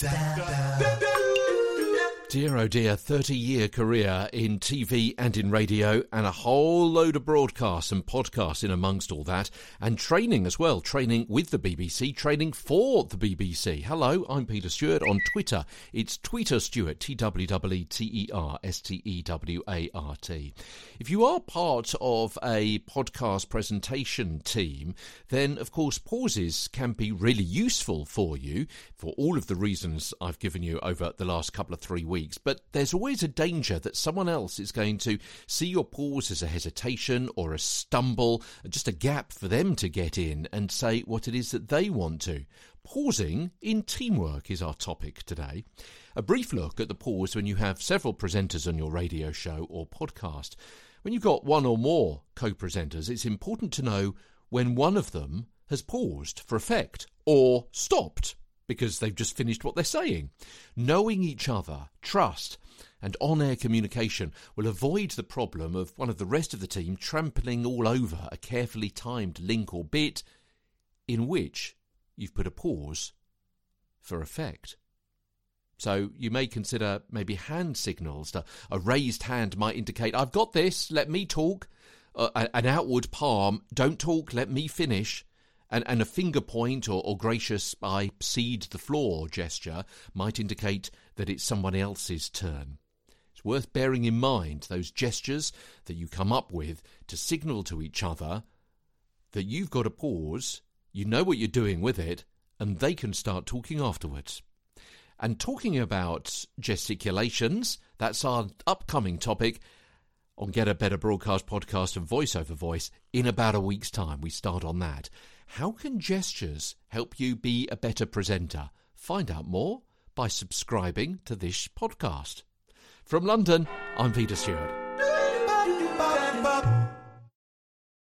da, da. Dear oh dear, 30 year career in TV and in radio, and a whole load of broadcasts and podcasts in amongst all that, and training as well, training with the BBC, training for the BBC. Hello, I'm Peter Stewart on Twitter. It's Twitter Stewart, T W E T E R S T E W A R T. If you are part of a podcast presentation team, then of course pauses can be really useful for you for all of the reasons I've given you over the last couple of three weeks weeks, but there's always a danger that someone else is going to see your pause as a hesitation or a stumble, just a gap for them to get in and say what it is that they want to. Pausing in teamwork is our topic today. A brief look at the pause when you have several presenters on your radio show or podcast. When you've got one or more co presenters, it's important to know when one of them has paused for effect or stopped because they've just finished what they're saying. Knowing each other, trust, and on air communication will avoid the problem of one of the rest of the team trampling all over a carefully timed link or bit in which you've put a pause for effect. So you may consider maybe hand signals. A raised hand might indicate, I've got this, let me talk. Uh, an outward palm, don't talk, let me finish and, and a finger point or, or gracious I cede the floor gesture might indicate that it's someone else's turn. It's worth bearing in mind those gestures that you come up with to signal to each other that you've got a pause, you know what you're doing with it, and they can start talking afterwards. And talking about gesticulations, that's our upcoming topic on Get a Better Broadcast podcast and voiceover voice in about a week's time. We start on that. How can gestures help you be a better presenter? Find out more by subscribing to this podcast. From London, I'm Peter Stewart.